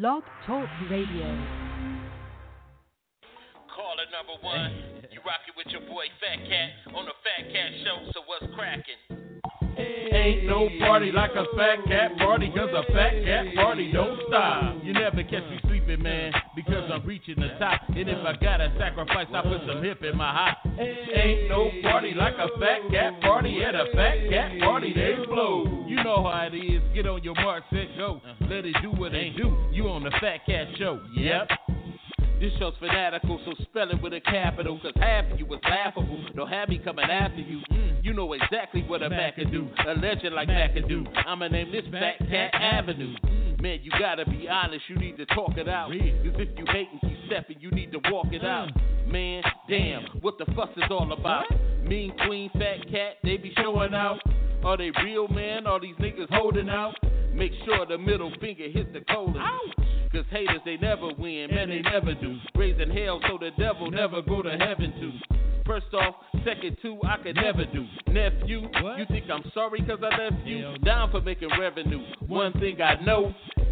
Blog Talk Radio. Caller number one, you rockin' with your boy Fat Cat on the Fat Cat Show. So what's crackin'? Ain't no party like a fat cat party, cause a fat cat party don't stop. You never catch me sleeping, man, because I'm reaching the top. And if I gotta sacrifice, I put some hip in my hop. Ain't no party like a fat cat party, at a fat cat party they blow. You know how it is, get on your mark, set, go. Let it do what it do. You on the Fat Cat Show, yep. This show's fanatical, so spell it with a capital. Cause half of you was laughable. Don't have me coming after you. Mm, you know exactly what a Mac can do. A legend like Mac can do. I'ma name this Fat Cat Avenue. Man, you gotta be honest, you need to talk it out. Cause if you hate and keep stepping, you need to walk it out. Man, damn, what the fuss is all about? Mean Queen, Fat Cat, they be showing out. Are they real, man? Are these niggas holding out? Make sure the middle finger hit the colon. Cause haters, they never win, man, they never do. Raising hell so the devil never go to heaven too. First off, second two, I could never do. Nephew, you think I'm sorry cause I left you? Down for making revenue. One thing I know,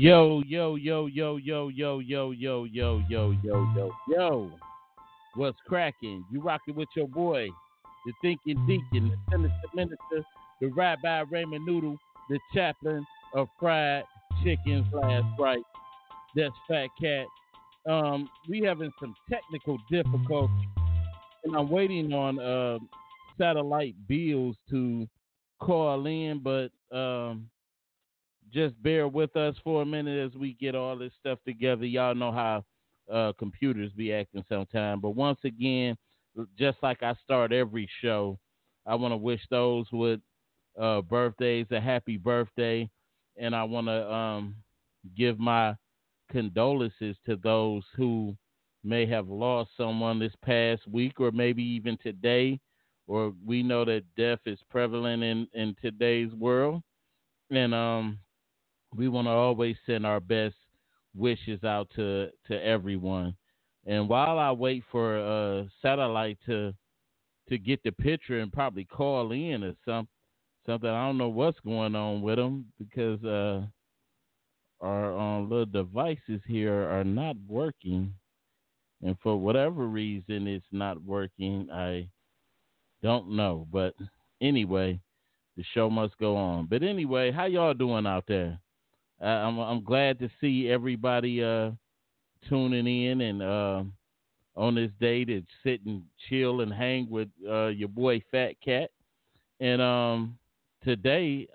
Yo, yo, yo, yo, yo, yo, yo, yo, yo, yo, yo, yo, yo. What's cracking? You rocking with your boy, the thinking deacon, the sinister minister, the rabbi Raymond Noodle, the chaplain of fried chickens last right. That's Fat Cat. Um, we having some technical difficulties, and I'm waiting on uh, satellite bills to call in, but um, just bear with us for a minute as we get all this stuff together. Y'all know how uh, computers be acting sometimes. But once again, just like I start every show, I want to wish those with uh, birthdays a happy birthday, and I want to um, give my condolences to those who may have lost someone this past week or maybe even today. Or we know that death is prevalent in, in today's world. And um, we want to always send our best wishes out to to everyone. And while I wait for uh, satellite to to get the picture and probably call in or some something, I don't know what's going on with them because uh, our um, little devices here are not working, and for whatever reason it's not working. I don't know, but anyway, the show must go on. But anyway, how y'all doing out there? Uh, I'm I'm glad to see everybody uh, tuning in and uh, on this day to sit and chill and hang with uh, your boy Fat Cat. And um, today,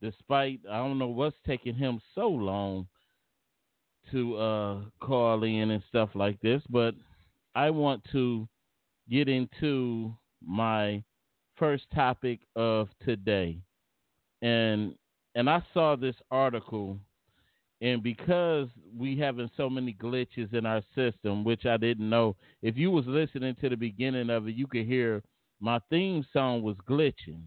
despite I don't know what's taking him so long to uh, call in and stuff like this, but I want to get into my first topic of today, and and I saw this article, and because we having so many glitches in our system, which I didn't know, if you was listening to the beginning of it, you could hear my theme song was glitching,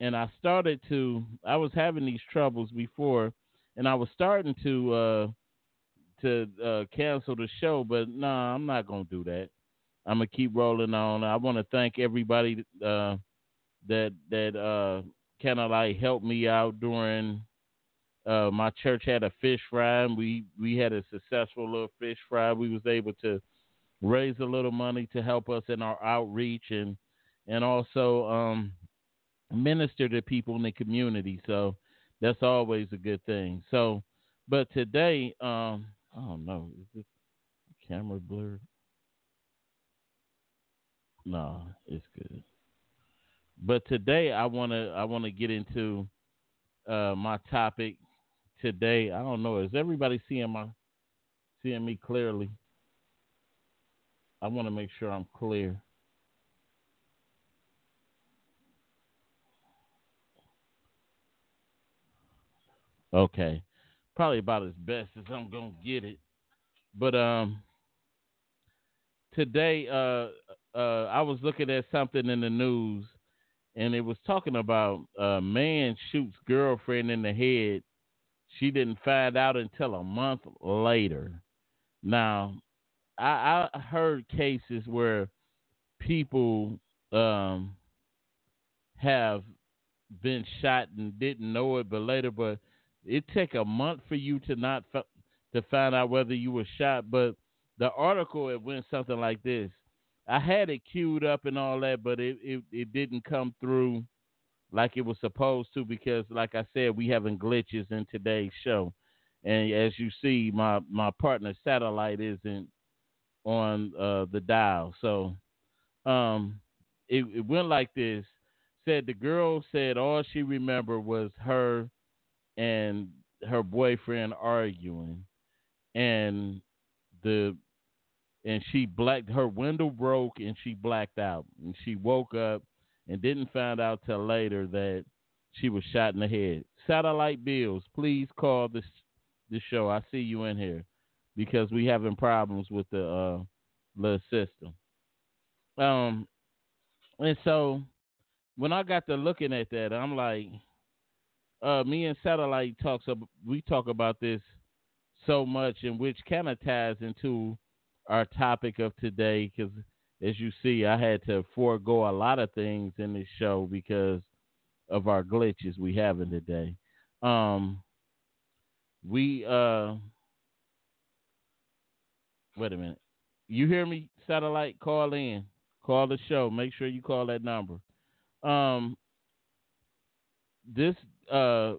and I started to, I was having these troubles before, and I was starting to uh, to uh, cancel the show, but no, nah, I'm not gonna do that. I'm gonna keep rolling on. I want to thank everybody uh, that that uh, kind of like helped me out during uh, my church had a fish fry. And we we had a successful little fish fry. We was able to raise a little money to help us in our outreach and and also um, minister to people in the community. So that's always a good thing. So but today um i don't know. Is this camera blurred? No it's good but today I wanna I wanna get into uh, my topic today. I don't know. Is everybody seeing my seeing me clearly? I want to make sure I'm clear. Okay. Probably about as best as I'm gonna get it. But um today uh uh I was looking at something in the news and it was talking about a man shoots girlfriend in the head. She didn't find out until a month later. Now, I, I heard cases where people um, have been shot and didn't know it, but later, but it take a month for you to not to find out whether you were shot. But the article it went something like this: I had it queued up and all that, but it, it, it didn't come through like it was supposed to because, like I said, we having glitches in today's show, and as you see, my my partner satellite isn't on uh, the dial, so um, it, it went like this. Said the girl said all she remembered was her and her boyfriend arguing, and the and she blacked her window broke and she blacked out and she woke up and didn't find out till later that she was shot in the head. Satellite bills, please call this the show. I see you in here because we having problems with the uh the system. Um and so when I got to looking at that, I'm like, uh, me and Satellite talks. We talk about this so much, and which kind of ties into our topic of today because as you see, I had to forego a lot of things in this show because of our glitches we having today. Um, we uh, wait a minute. You hear me? Satellite, call in, call the show. Make sure you call that number. Um, this uh,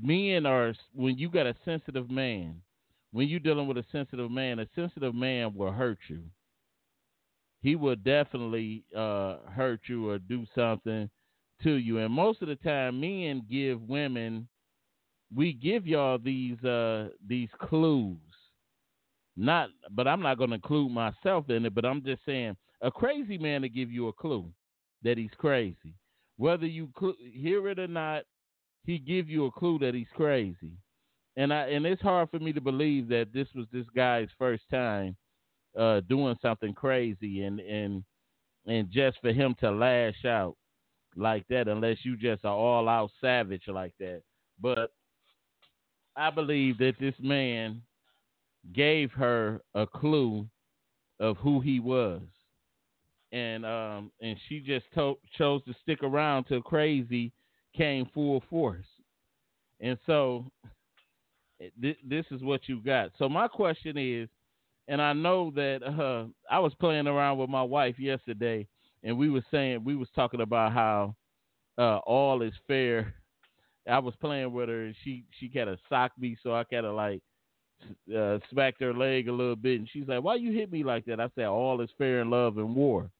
men are when you got a sensitive man when you're dealing with a sensitive man, a sensitive man will hurt you. He will definitely uh, hurt you or do something to you. And most of the time, men give women, we give y'all these uh, these clues. Not, but I'm not going to include myself in it. But I'm just saying, a crazy man to give you a clue that he's crazy. Whether you cl- hear it or not, he give you a clue that he's crazy and I and it's hard for me to believe that this was this guy's first time uh, doing something crazy and and and just for him to lash out like that unless you just are all out savage like that. But I believe that this man gave her a clue of who he was. And um and she just to- chose to stick around till crazy came full force. And so this is what you got. So my question is, and I know that uh, I was playing around with my wife yesterday, and we were saying we was talking about how uh, all is fair. I was playing with her, and she she kind of socked me, so I kind of like uh, smacked her leg a little bit, and she's like, "Why you hit me like that?" I said, "All is fair in love and war."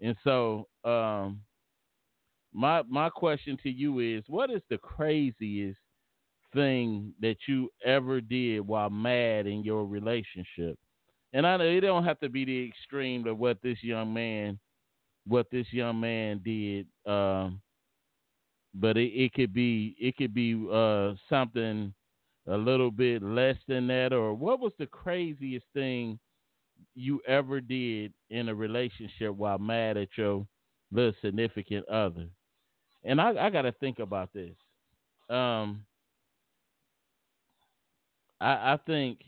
And so, um, my my question to you is, what is the craziest thing that you ever did while mad in your relationship. And I know it don't have to be the extreme of what this young man, what this young man did. Um, but it, it could be it could be uh, something a little bit less than that. Or what was the craziest thing you ever did in a relationship while mad at your little significant other? And I, I got to think about this. Um, I, I think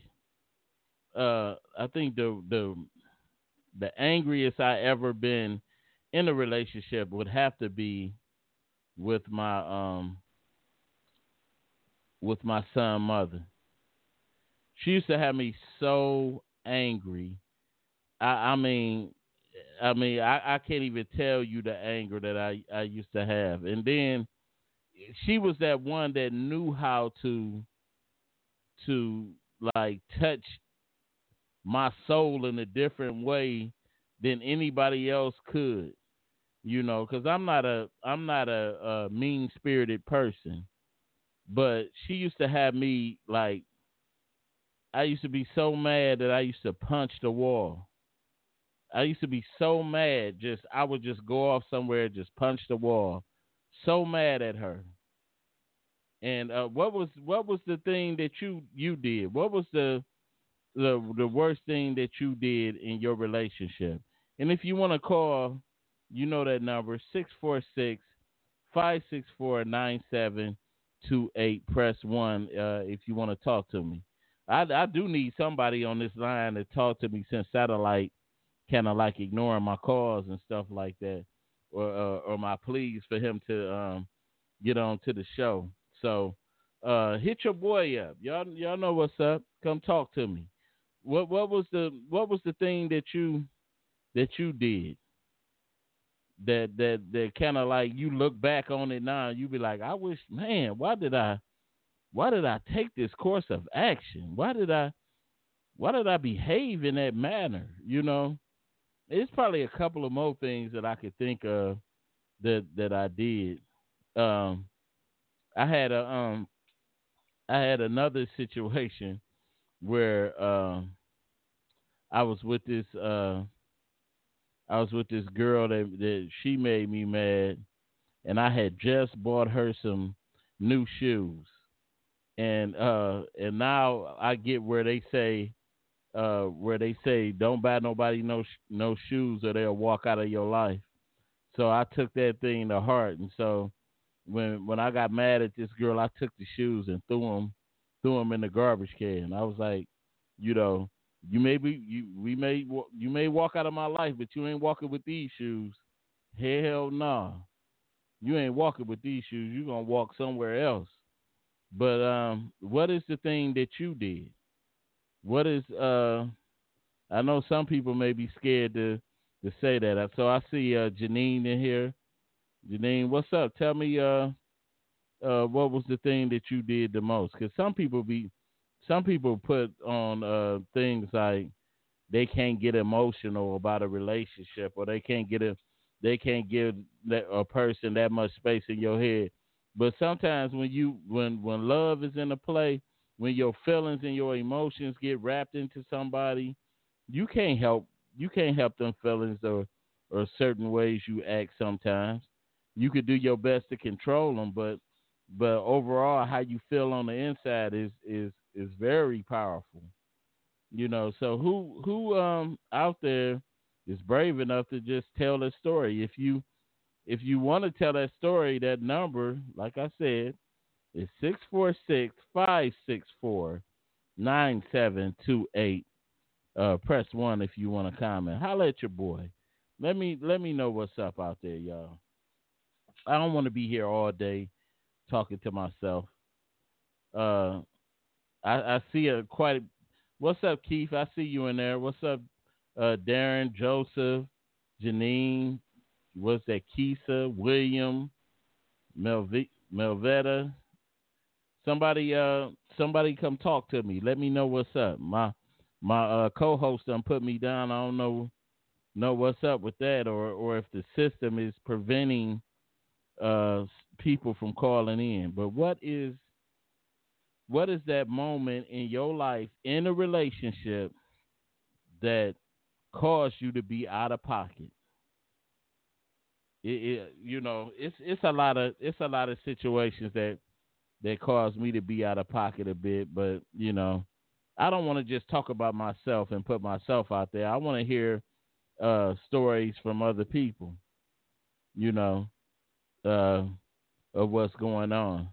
uh, I think the the the angriest I ever been in a relationship would have to be with my um with my son mother. She used to have me so angry. I, I mean I mean I, I can't even tell you the anger that I, I used to have. And then she was that one that knew how to to like touch my soul in a different way than anybody else could you know because i'm not a i'm not a, a mean spirited person. But she used to have me like i used to be so mad that i used to punch the wall. I used to be so mad just i would just go off somewhere just punch the wall. So mad at her And uh, what was what was the thing that you you did? What was the the the worst thing that you did in your relationship? And if you want to call, you know that number 646 564 9728. Press 1 uh, if you want to talk to me. I, I do need somebody on this line to talk to me since satellite kind of like ignoring my calls and stuff like that, or uh, or my pleas for him to um, get on to the show. So uh, hit your boy up. Y'all y'all know what's up. Come talk to me. What what was the what was the thing that you that you did that that that kind of like you look back on it now you be like I wish man why did I why did I take this course of action why did I why did I behave in that manner you know it's probably a couple of more things that I could think of that that I did um I had a um I had another situation where uh, I was with this uh, I was with this girl that that she made me mad, and I had just bought her some new shoes, and uh, and now I get where they say uh, where they say don't buy nobody no no shoes or they'll walk out of your life. So I took that thing to heart, and so when when I got mad at this girl, I took the shoes and threw them threw them in the garbage can. I was like, you know, you may be you we may you may walk out of my life, but you ain't walking with these shoes. Hell no, nah. you ain't walking with these shoes. You gonna walk somewhere else. But um, what is the thing that you did? What is uh? I know some people may be scared to to say that. So I see uh, Janine in here. Janine, what's up? Tell me uh, uh, what was the thing that you did the most? Because some people be some people put on uh, things like they can't get emotional about a relationship or they can't get a they can't give that, a person that much space in your head. But sometimes when you when when love is in the play, when your feelings and your emotions get wrapped into somebody, you can't help you can't help them feelings or or certain ways you act sometimes. You could do your best to control them, but but overall how you feel on the inside is is is very powerful. You know, so who who um out there is brave enough to just tell that story? If you if you want to tell that story, that number, like I said, is 646 564 9728. Uh, press one if you want to comment. Holla at your boy. Let me let me know what's up out there, y'all. I don't want to be here all day talking to myself. Uh, I, I see a quite. What's up, Keith? I see you in there. What's up, uh, Darren, Joseph, Janine? What's that? Keisa, William, Melv- Melvetta. Somebody, uh, somebody, come talk to me. Let me know what's up. My my uh, co-host done put me down. I don't know know what's up with that, or or if the system is preventing uh, people from calling in. But what is what is that moment in your life in a relationship that caused you to be out of pocket? It, it, you know, it's it's a lot of it's a lot of situations that that caused me to be out of pocket a bit, but you know, I don't want to just talk about myself and put myself out there. I want to hear uh, stories from other people. You know, uh, of what's going on,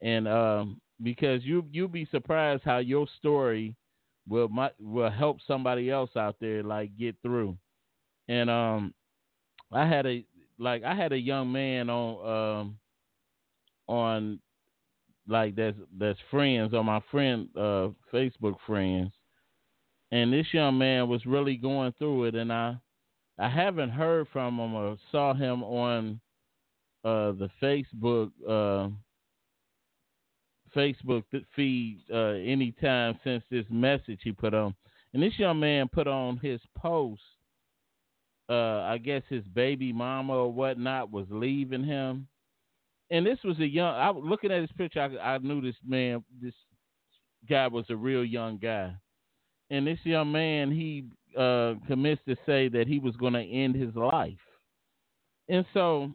and um, because you you'll be surprised how your story will might, will help somebody else out there like get through. And um I had a like I had a young man on um on like that's that's friends on my friend uh Facebook friends. And this young man was really going through it and I I haven't heard from him or saw him on uh the Facebook uh Facebook feed uh, anytime since this message he put on. And this young man put on his post, uh, I guess his baby mama or whatnot was leaving him. And this was a young, I looking at his picture, I, I knew this man, this guy was a real young guy. And this young man, he uh, commits to say that he was going to end his life. And so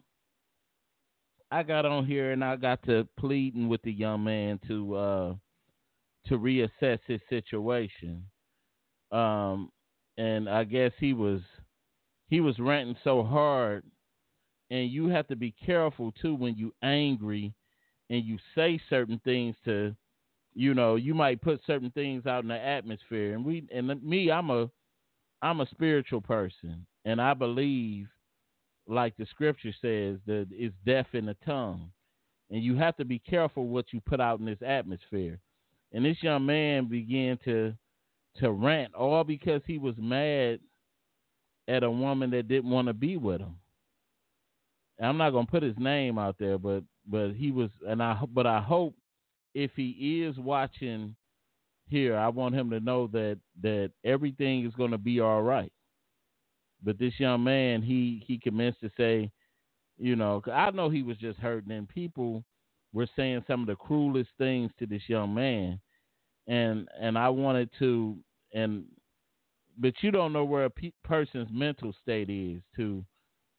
I got on here and I got to pleading with the young man to uh to reassess his situation. Um and I guess he was he was ranting so hard and you have to be careful too when you angry and you say certain things to you know you might put certain things out in the atmosphere and we and me i'm a i'm a spiritual person and i believe like the scripture says that it's death in the tongue. And you have to be careful what you put out in this atmosphere. And this young man began to to rant all because he was mad at a woman that didn't want to be with him. I'm not gonna put his name out there, but but he was, and I but I hope if he is watching here, I want him to know that that everything is gonna be all right. But this young man, he he commenced to say, you know, I know he was just hurting, and people were saying some of the cruelest things to this young man, and and I wanted to, and but you don't know where a pe- person's mental state is to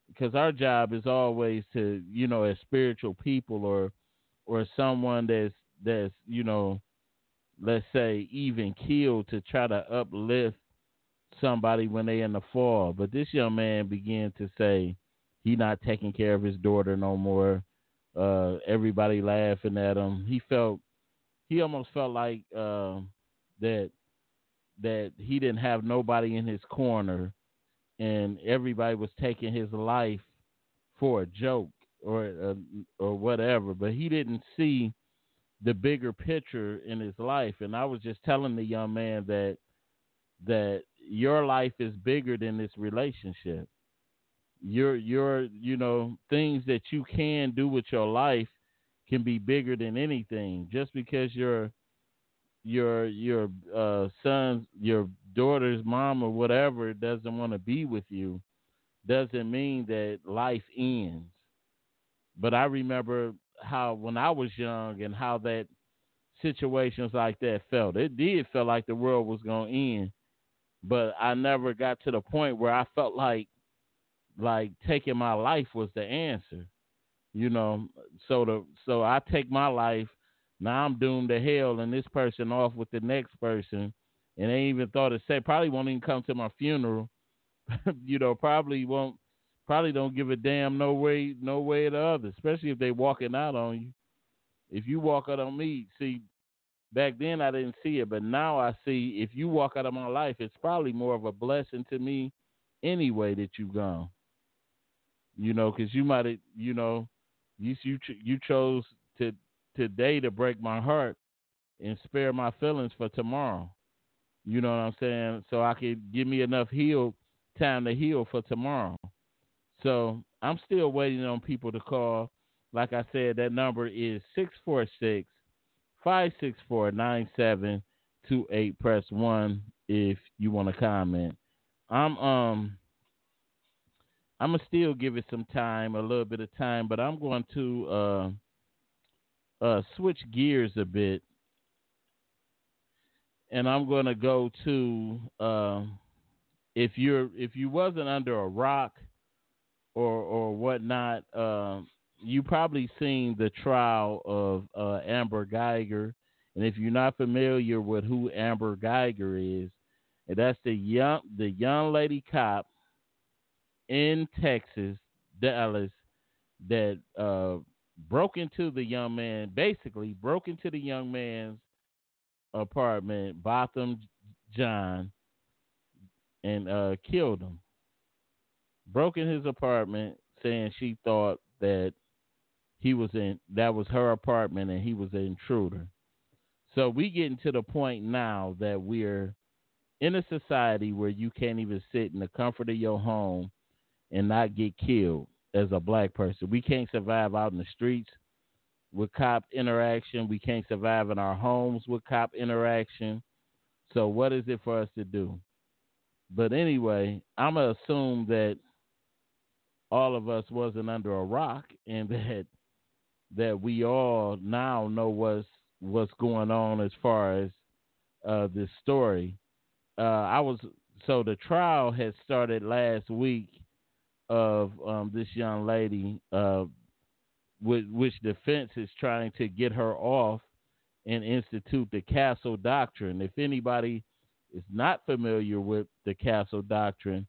because our job is always to you know as spiritual people or or someone that's that's you know let's say even killed to try to uplift somebody when they in the fall. But this young man began to say he not taking care of his daughter no more. Uh everybody laughing at him. He felt he almost felt like uh, that that he didn't have nobody in his corner and everybody was taking his life for a joke or uh, or whatever, but he didn't see the bigger picture in his life. And I was just telling the young man that that your life is bigger than this relationship. Your your you know things that you can do with your life can be bigger than anything. Just because you're your your uh, son's your daughter's mom or whatever doesn't want to be with you doesn't mean that life ends. But I remember how when I was young and how that situations like that felt. It did feel like the world was going to end, but I never got to the point where I felt like like taking my life was the answer. You know, so the so I take my life now I'm doomed to hell, and this person off with the next person, and they even thought to say probably won't even come to my funeral. you know, probably won't, probably don't give a damn no way, no way or the other. Especially if they walking out on you. If you walk out on me, see, back then I didn't see it, but now I see. If you walk out of my life, it's probably more of a blessing to me, anyway that you've gone. You know, because you might have, you know, you you you chose to today to break my heart and spare my feelings for tomorrow. You know what I'm saying? So I could give me enough heal time to heal for tomorrow. So I'm still waiting on people to call. Like I said, that number is 646 564 9728. Press 1 if you want to comment. I'm um I'm gonna still give it some time, a little bit of time, but I'm going to uh uh, switch gears a bit, and I'm to go to uh, if you're if you wasn't under a rock or or whatnot, uh, you probably seen the trial of uh, Amber Guyger, and if you're not familiar with who Amber Guyger is, that's the young the young lady cop in Texas, Dallas, that uh, broke into the young man, basically broke into the young man's apartment, Botham Jean, and uh, killed him. Broke in his apartment, saying she thought that he was in that was her apartment and he was an intruder. So we getting to the point now that we're in a society where you can't even sit in the comfort of your home and not get killed as a black person. We can't survive out in the streets with cop interaction. We can't survive in our homes with cop interaction. So what is it for us to do? But anyway, I'm gonna assume that all of us wasn't under a rock and that that we all now know what's what's going on as far as uh, this story. Uh, I was so the trial had started last week of um, this young lady uh, which defense is trying to get her off and institute the castle doctrine. If anybody is not familiar with the castle doctrine,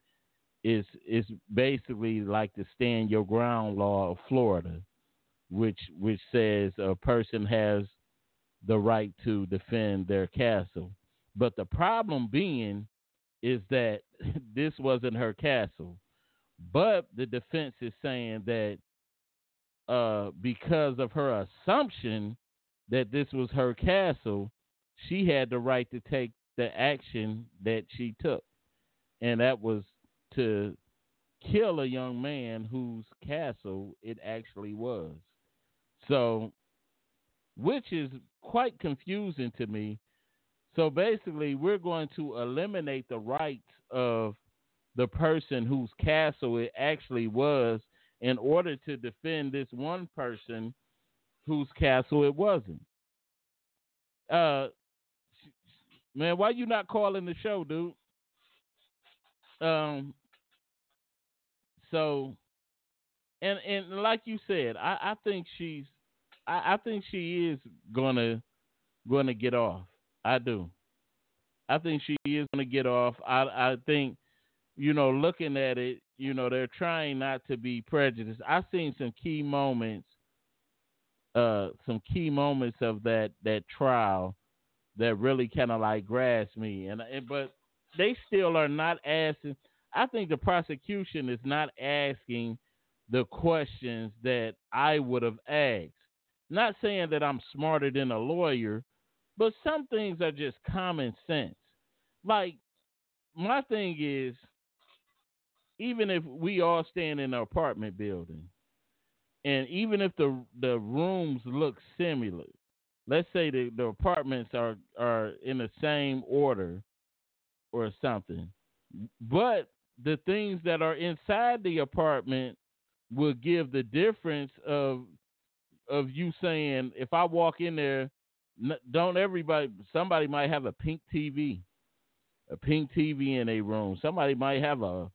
is is basically like the stand your ground law of Florida, which which says a person has the right to defend their castle. But the problem being is that this wasn't her castle. But the defense is saying that uh, because of her assumption that this was her castle, she had the right to take the action that she took. And that was to kill a young man whose castle it actually was. So, which is quite confusing to me. So basically, we're going to eliminate the rights of the person whose castle it actually was in order to defend this one person whose castle it wasn't. Uh, man, why you not calling the show, dude? Um, so, and and like you said, I, I think she's, I, I think she is gonna gonna get off. I do. I think she is gonna get off. I I think, you know, looking at it, you know, they're trying not to be prejudiced. I've seen some key moments, uh, some key moments of that that trial that really kind of like grasped me, and, and but they still are not asking. I think the prosecution is not asking the questions that I would have asked. Not saying that I'm smarter than a lawyer, but some things are just common sense. Like, my thing is, even if we all stand in an apartment building, and even if the the rooms look similar, let's say the, the apartments are are in the same order or something, but the things that are inside the apartment will give the difference of of you saying if I walk in there, don't everybody somebody might have a pink TV, a pink TV in a room. Somebody might have a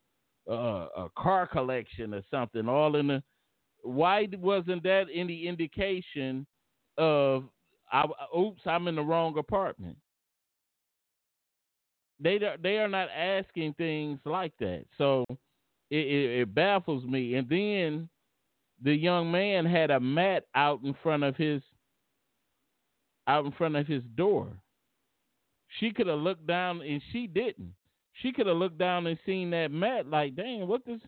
a, a car collection or something all in the. Why wasn't that any indication of I, oops, I'm in the wrong apartment? they they are not asking things like that. So it, it, it baffles me. And then the young man had a mat out in front of his out in front of his door. She could have looked down and she didn't. She could have looked down and seen that mat like, dang, what this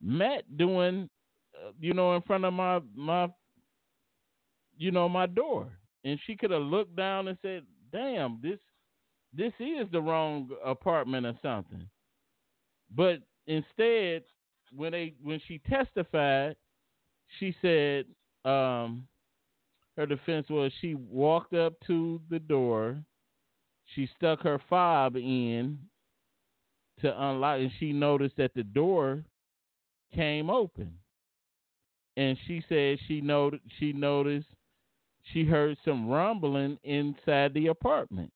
mat doing? Uh, you know, in front of my my you know my door. And she could have looked down and said, damn, this this is the wrong apartment or something. But instead, when they when she testified, she said um, her defense was she walked up to the door, she stuck her fob in to unlock, and she noticed that the door came open. And she said she noted she noticed she heard some rumbling inside the apartment.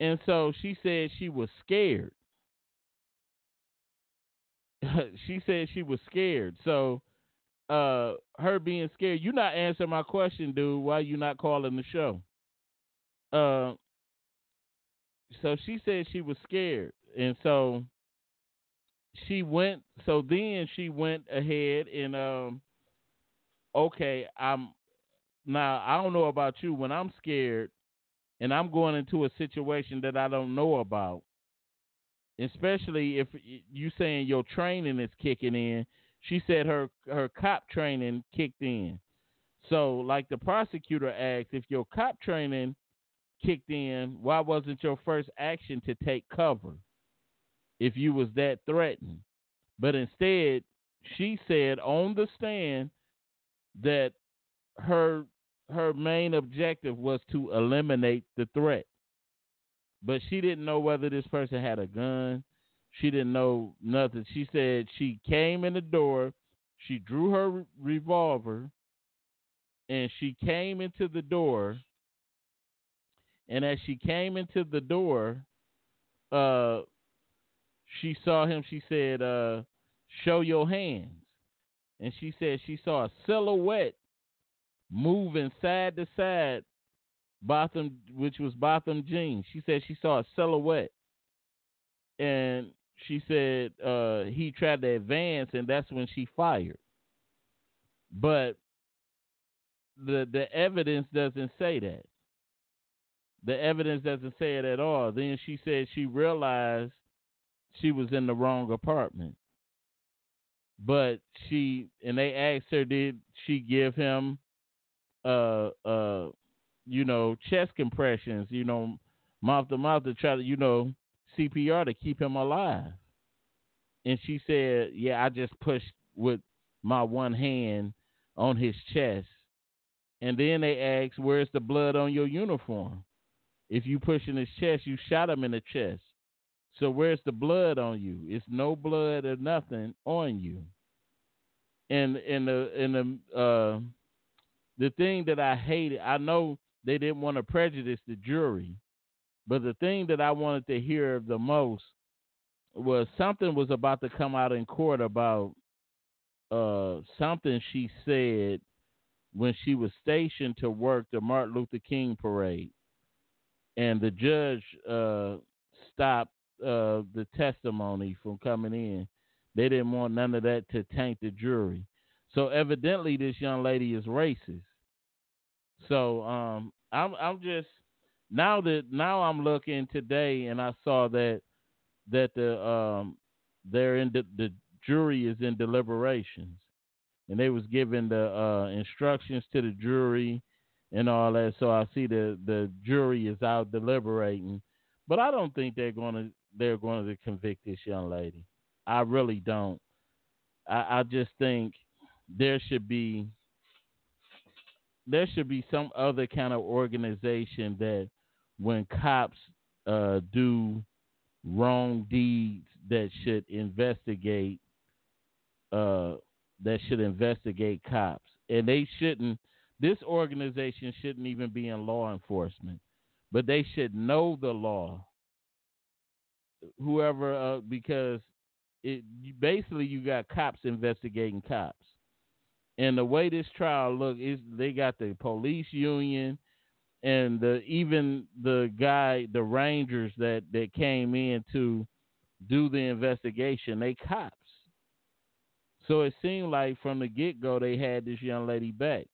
And so she said she was scared. she said she was scared. So uh her being scared, you not answering my question, dude. Why you not calling the show? Uh so she said she was scared. And so she went so then she went ahead and um okay, I'm now I don't know about you when I'm scared and I'm going into a situation that I don't know about, especially if you saying your training is kicking in. She said her her cop training kicked in. So, like the prosecutor asked, if your cop training kicked in, why wasn't your first action to take cover if you was that threatened? But instead, she said on the stand that her her main objective was to eliminate the threat. But she didn't know whether this person had a gun. She didn't know nothing. She said she came in the door, she drew her revolver, and she came into the door. And as she came into the door, uh, she saw him. She said, uh, "Show your hands." and she said she saw a silhouette moving side to side, Botham, which was Botham Jean. She said she saw a silhouette, and she said uh, he tried to advance, and that's when she fired. But the the evidence doesn't say that. The evidence doesn't say it at all. Then she said she realized she was in the wrong apartment. But she and they asked her, did she give him uh uh you know, chest compressions, you know, mouth to mouth to try to, you know, CPR to keep him alive. And she said, Yeah, I just pushed with my one hand on his chest. And then they asked, Where's the blood on your uniform? If you push in his chest, you shot him in the chest. So where's the blood on you? It's no blood or nothing on you. And in the in the uh, the thing that I hated, I know they didn't want to prejudice the jury, but the thing that I wanted to hear the most was something was about to come out in court about uh, something she said when she was stationed to work the Martin Luther King parade, and the judge uh, stopped uh, the testimony from coming in. They didn't want none of that to taint the jury. So evidently, this young lady is racist. So um, I'm I'm just now that now I'm looking today, and I saw that that the um, they're in the, the jury is in deliberations, and they was giving the uh, instructions to the jury and all that. So I see the the jury is out deliberating, but I don't think they're to they're going to convict this young lady. I really don't. I, I just think there should be there should be some other kind of organization that when cops uh, do wrong deeds that should investigate uh, that should investigate cops. And they shouldn't this organization shouldn't even be in law enforcement but they should know the law. Whoever uh, because it basically you got cops investigating cops. And the way this trial look is they got the police union and the even the guy the rangers that that came in to do the investigation they cops. So it seemed like from the get-go they had this young lady back.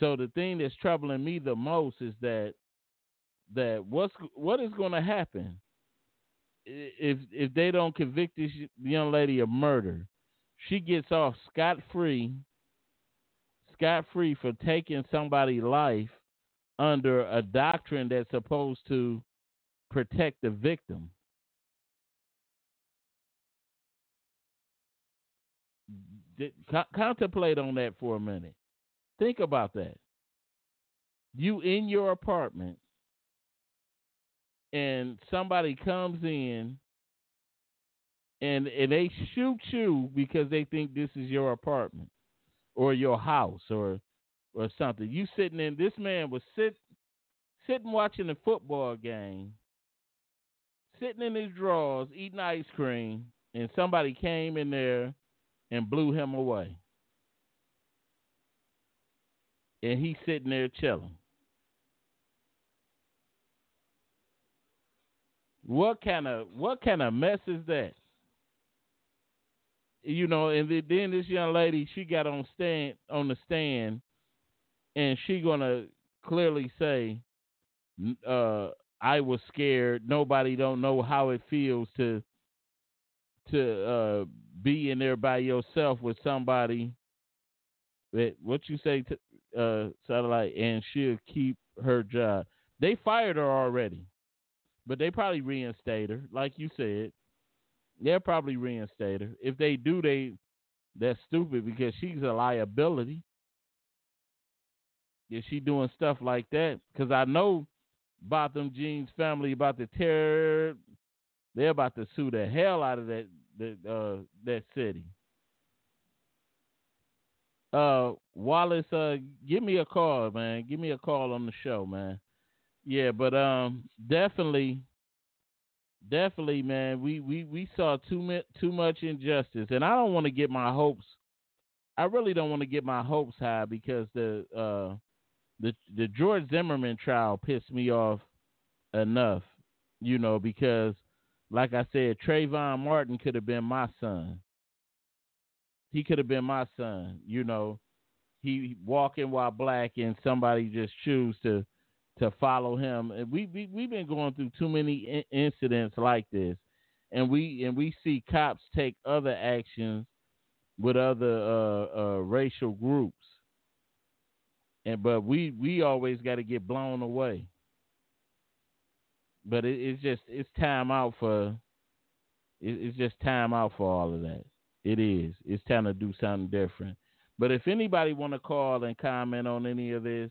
So the thing that's troubling me the most is that that what's what is going to happen if if they don't convict this young lady of murder? She gets off scot free scot free for taking somebody's life under a doctrine that's supposed to protect the victim. contemplate on that for a minute. Think about that. You in your apartment and somebody comes in and and they shoot you because they think this is your apartment or your house or or something. You sitting in this man was sit sitting watching a football game, sitting in his drawers, eating ice cream, and somebody came in there and blew him away. And he's sitting there chilling. What kind of what kind of mess is that? you know, and then this young lady, she got on stand on the stand, and she gonna clearly say, uh, "I was scared. Nobody don't know how it feels to to uh, be in there by yourself with somebody that what you say to uh, satellite, and she'll keep her job. They fired her already, but they probably reinstate her, like you said. They'll probably reinstate her. If they do, they that's stupid because she's a liability. Is she doing stuff like that? Because I know Botham Jean's family about to tear. They're about to sue the hell out of that that uh, that city. Uh, Wallace, uh, give me a call, man. Give me a call on the show, man. Yeah, but um, definitely definitely, man, we we we saw too much too much injustice, and I don't want to get my hopes. I really don't want to get my hopes high because the uh, the the George Zimmerman trial pissed me off enough, you know, because like I said, Trayvon Martin could have been my son. He could have been my son, you know. He walking while black and somebody just choose to to follow him. And we, we we've been going through too many in- incidents like this, and we and we see cops take other actions with other uh, uh, racial groups, and but we we always got to get blown away. But it, it's just it's time out for it, it's just time out for all of that. It is. It's time to do something different. But if anybody want to call and comment on any of this,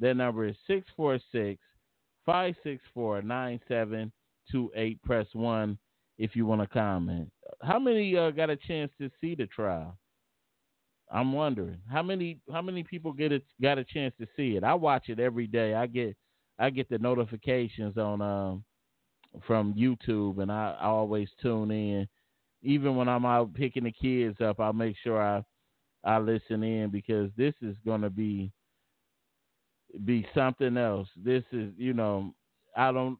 their number is 646 564 9728. Press 1 if you want to comment. How many uh, got a chance to see the trial? I'm wondering how many how many people get it got a chance to see it. I watch it every day. I get I get the notifications on um from YouTube, and I, I always tune in. Even when I'm out picking the kids up, I'll make sure I I listen in because this is going to be be something else. This is, you know, I don't,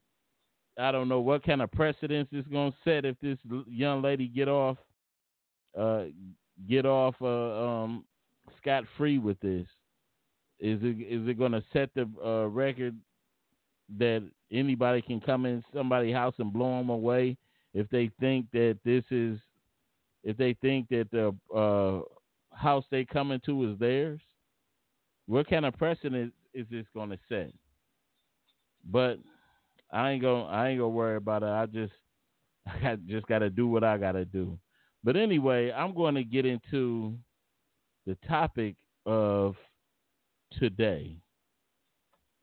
I don't know what kind of precedence it's gonna set if this young lady get off, uh, get off, uh, um, scot free with this. Is it is it gonna set the uh, record that anybody can come in somebody's house and blow them away if they think that this is, if they think that the uh, house they come into is theirs? What kind of precedent is this going to set? But I ain't gonna I ain't gonna worry about it. I just I just got to do what I got to do. But anyway, I'm going to get into the topic of today.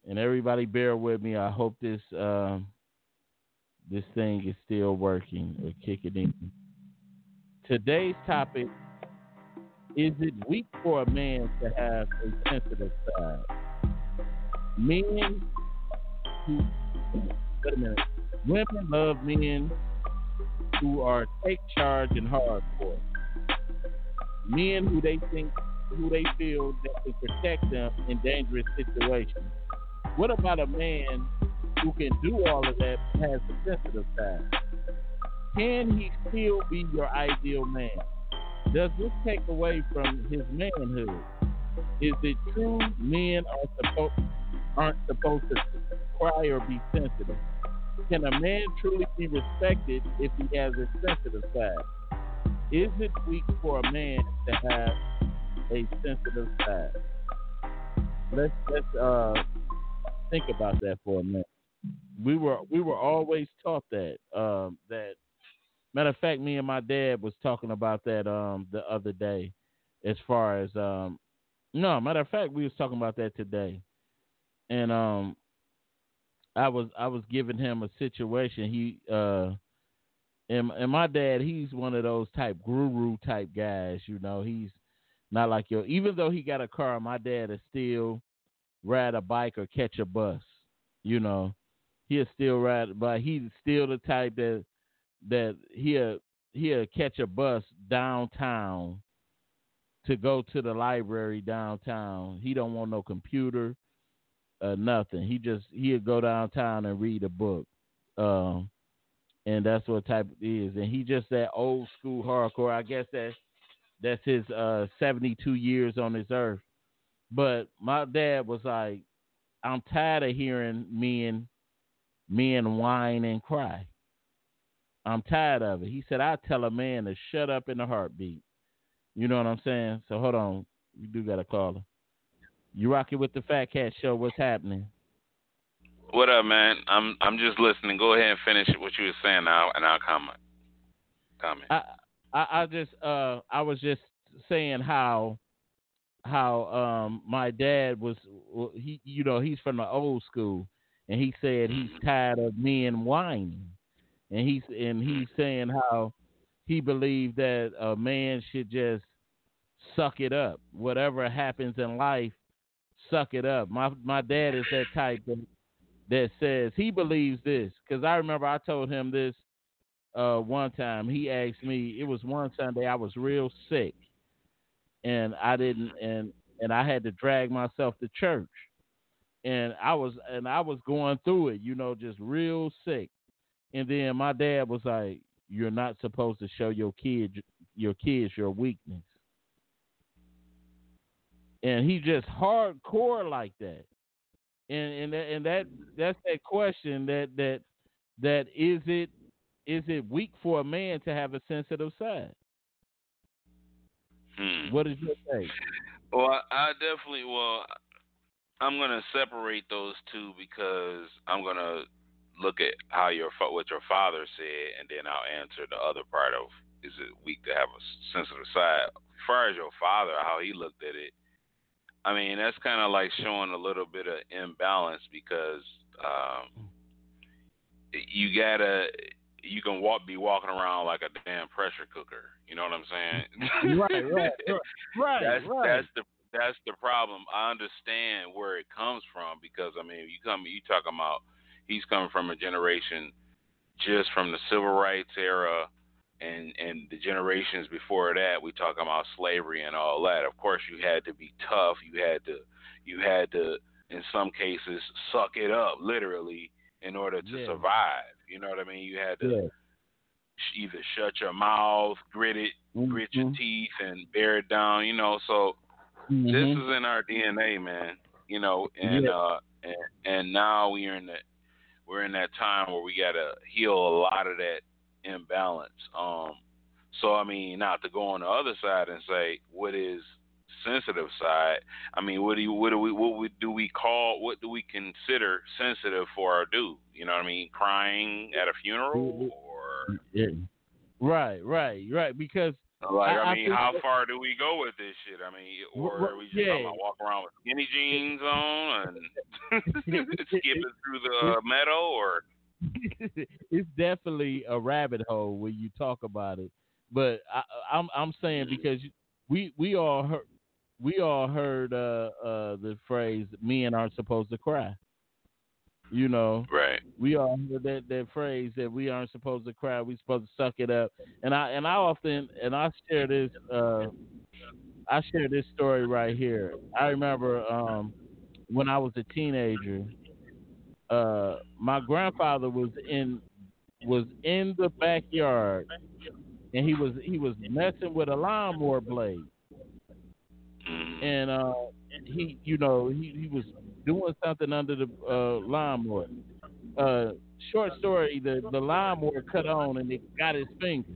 And everybody bear with me. I hope this um, this thing is still working or kicking in. Today's topic is it weak for a man to have a sensitive side? Men who, wait a minute, women love men who are take charge and hardcore. Men who they think, who they feel that can protect them in dangerous situations. What about a man who can do all of that but has a sensitive side? Can he still be your ideal man? Does this take away from his manhood? Is it true men are supposed aren't supposed to cry or be sensitive? Can a man truly be respected if he has a sensitive side? Is it weak for a man to have a sensitive side? Let's let's uh think about that for a minute. We were we were always taught that um, that Matter of fact, me and my dad was talking about that um the other day, as far as um no matter of fact we was talking about that today, and um I was I was giving him a situation. He uh and and my dad he's one of those type guru type guys you know. He's not like your even though he got a car my dad is still ride a bike or catch a bus you know. He'll still ride but he's still the type that that he'll he'll catch a bus downtown to go to the library downtown. He don't want no computer, nothing. He just he'd go downtown and read a book, um, and that's what type it is. And he just that old school hardcore. I guess that's that's his uh, seventy two years on this earth. But my dad was like, I'm tired of hearing men men whine and cry. I'm tired of it. He said, I tell a man to shut up in a heartbeat. You know what I'm saying? So hold on. You do got a caller. You rocking with the Fat Cat Show. What's happening? What up, man? I'm I'm just listening. Go ahead and finish what you were saying now, and I'll comment. Comment. I, I I just uh I was just saying how how um my dad was he you know he's from the old school and he said he's Mm-hmm. tired of men whining and he's and he's saying how he believed that a man should just suck it up. Whatever happens in life, suck it up. My my dad is that type that, that says he believes this because I remember I told him this uh, one time. He asked me. It was one Sunday. I was real sick, and I didn't and and I had to drag myself to church. And I was and I was going through it, you know, just real sick. And then my dad was like, "You're not supposed to show your kids your kids your weakness." And he just hardcore like that. And and that, and that that's that question that that that is it is it weak for a man to have a sensitive side? Hmm. What is your take? Well, I definitely well, I'm gonna separate those two because I'm gonna look at how your what your father said, and then I'll answer the other part of is it weak to have a sensitive side. As far as your father, how he looked at it, I mean that's kind of like showing a little bit of imbalance because um, you gotta you can walk be walking around like a damn pressure cooker. You know what I'm saying? right, right, right, right. that's right. that's the that's the problem. I understand where it comes from because I mean, you come you talking about he's coming from a generation just from the civil rights era and and the generations before that. We talking about slavery and all that. Of course, you had to be tough. You had to you had to in some cases suck it up literally in order to Yeah. survive. You know what I mean? You had to yeah. either shut your mouth, grit it, grit your Mhm. teeth, and bear it down. You know, so this Mhm. is in our DNA, man. You know, and Yeah. uh, and, and now we're in that we're in that time where we gotta heal a lot of that imbalance. Um, so I mean, not to go on the other side and say what is sensitive side. I mean, what do you, what do we what we, do we call what do we consider sensitive for our dude? You know what I mean? Crying at a funeral or Yeah. Right, right, right. Because Like, I- I, I mean, think how far do we go with this shit? I mean, or are we just yeah. talking about walking around with skinny jeans on and skipping through the meadow, or it's definitely a rabbit hole when you talk about it. But I, I'm I'm saying because we we all heard we all heard uh, uh, the phrase "men aren't supposed to cry." You know, right? we all heard that that phrase that we aren't supposed to cry. We're supposed to suck it up. And I and I often and I share this uh, I share this story right here. I remember um, when I was a teenager, uh, my grandfather was in was in the backyard and he was he was messing with a lawnmower blade Mm. and uh he you know he, he was doing something under the uh lawnmower uh short story the the lawnmower cut on and it got his finger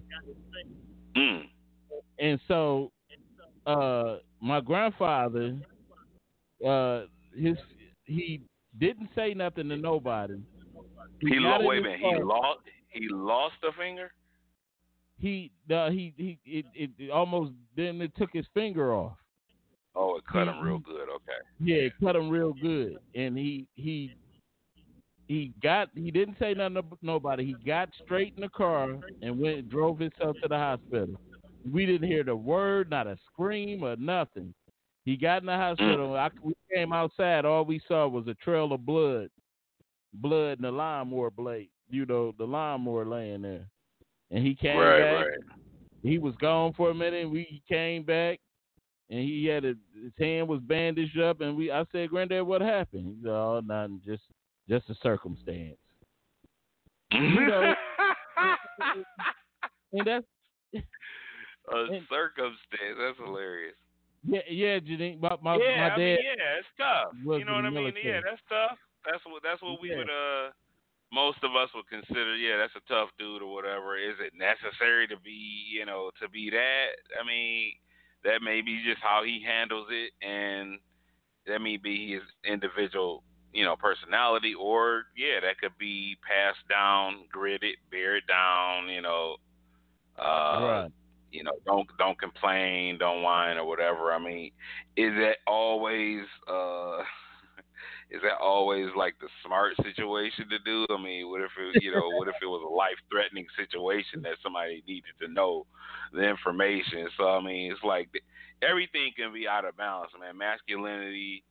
Mm. and so uh my grandfather uh his he didn't say nothing to nobody He got lo- in wait a minute. He lost. He lost a finger. he uh, he he it, it, it almost then it took his finger off Oh, it cut him real good. Okay. Yeah, it cut him real good, and he he he got he didn't say nothing to nobody. He got straight in the car and went drove himself to the hospital. We didn't hear the word, not a scream or nothing. He got in the hospital. I, we came outside. All we saw was a trail of blood, blood and the lawnmower blade. You know, the lawnmower laying there. And he came right, back. right. He was gone for a minute. And We he came back, and he had a, his hand was bandaged up. And we, I said, "Granddad, what happened?" He said, "Oh, nothing, just just a circumstance." You know- And that's a and- circumstance. That's hilarious. Yeah, yeah, Janine. My my, yeah, my I dad. mean, yeah, it's tough. You know what I mean? military. Yeah, that's tough. That's what that's what we Yeah. would uh most of us would consider. Yeah, that's a tough dude or whatever. Is it necessary to be you know to be that? I mean, that may be just how he handles it, and that may be his individual you know personality, or yeah, that could be passed down, gritted, it down. You know. Uh, right. You know, don't don't complain, don't whine or whatever. I mean, is that always uh is that always like the smart situation to do? I mean, what if it, you know, what if it was a life threatening situation that somebody needed to know the information? So I mean, it's like everything can be out of balance, man. Masculinity,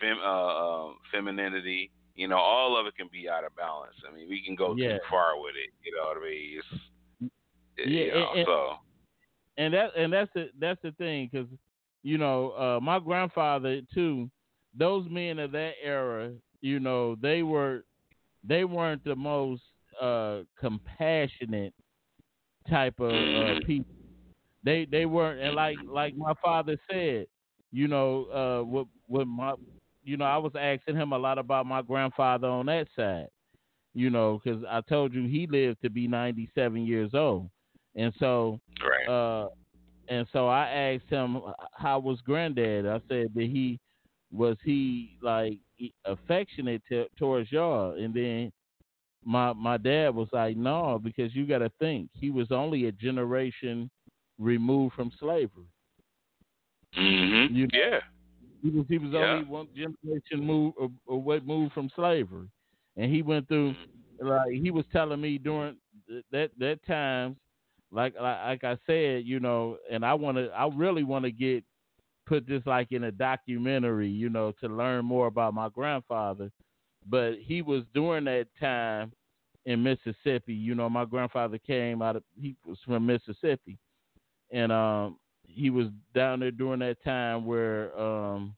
fem, uh, uh, femininity, you know, all of it can be out of balance. I mean, we can go Yeah. too far with it. You know what I mean? It's, Yeah, you know, and- and- so. And that and that's the that's the thing because you know, uh, my grandfather too. Those men of that era, you know, they were they weren't the most uh, compassionate type of uh, people. They they weren't, and like like my father said, you know, uh, with with my, you know, I was asking him a lot about my grandfather on that side, you know, because I told you he lived to be ninety seven years old, and so, Right. uh, and so I asked him how was granddad. I said that he was he like affectionate to, towards y'all, and then my my dad was like, no, because you got to think he was only a generation removed from slavery. Mhm. You- yeah. He was he was Yeah. only one generation move or, or what moved from slavery, and he went through like he was telling me during th- that that times like like, like I said, you know, and I want to I really want to get put this like in a documentary, you know, to learn more about my grandfather. But he was during that time in Mississippi. You know, my grandfather came out of he was from Mississippi, and um he was down there during that time where um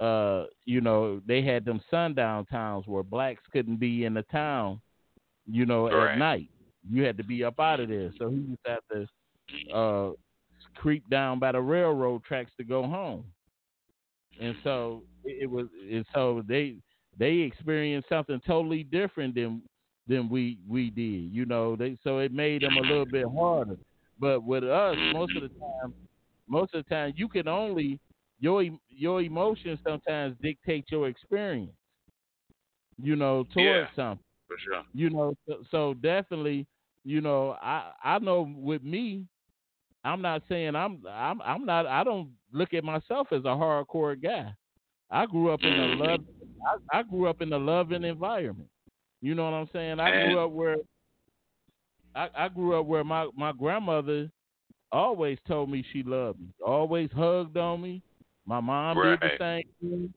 uh you know they had them sundown towns where blacks couldn't be in the town you know at night you had to be up out of there. So he just had to uh creep down by the railroad tracks to go home. And so it, was and so they they experienced something totally different than than we we did you know? They so it made them a little bit harder. But with us most of the time most of the time you can only your your emotions sometimes dictate your experience you know towards Yeah. something. For sure. you know so, so definitely you know i i know with me i'm not saying i'm i'm i'm not i don't look at myself as a hardcore guy. I grew up in a mm. love i, I grew up in a loving environment. You know what i'm saying? I eh. grew up where i i grew up where my my grandmother always told me she loved me always hugged on me. My mom did the same thing.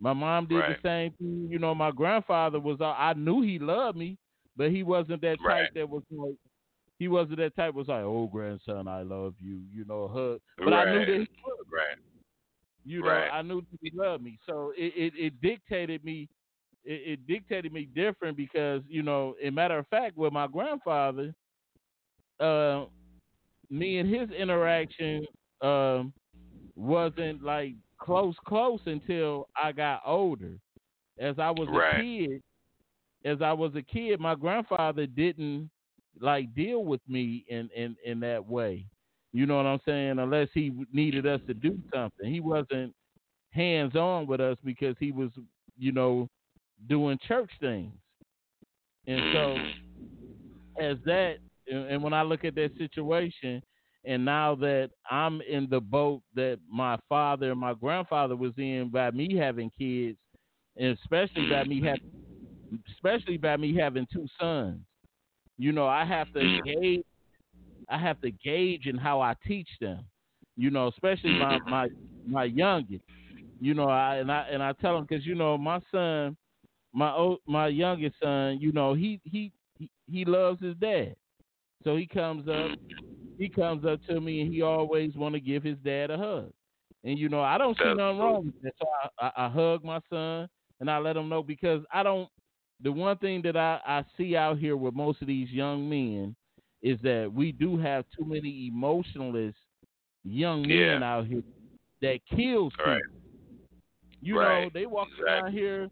My mom did Right. the same thing. You know, my grandfather was. I knew he loved me, but he wasn't that type Right. that was like. He wasn't that type was like, "Oh, grandson, I love you." You know, hug. But I knew that he loved me. Right. You know, Right. I knew that he loved me. So it it, it dictated me. It, it dictated me different because you know, in matter of fact, with my grandfather, uh, me and his interaction um wasn't like close close until I got older. As I was Right. a kid, as I was a kid, my grandfather didn't like deal with me in in in that way. You know what I'm saying? Unless he needed us to do something, he wasn't hands on with us because he was, you know, doing church things. And so as that and when I look at that situation and now that I'm in the boat that my father and my grandfather was in by me having kids and especially by me having especially by me having two sons. You know, I have to mm. gauge I have to gauge in how I teach them. You know, especially my mm. my my youngest. You know, I and I and I tell them because you know my son, my old, my youngest son. You know, he he he, he loves his dad, so he comes up he comes up to me and he always want to give his dad a hug. And you know, I don't see nothing wrong with that. So I, I, I hug my son and I let him know because I don't. The one thing that I, I see out here with most of these young men is that we do have too many emotionless young men Yeah. out here that kills people. Right. You know, Right. they walking around here,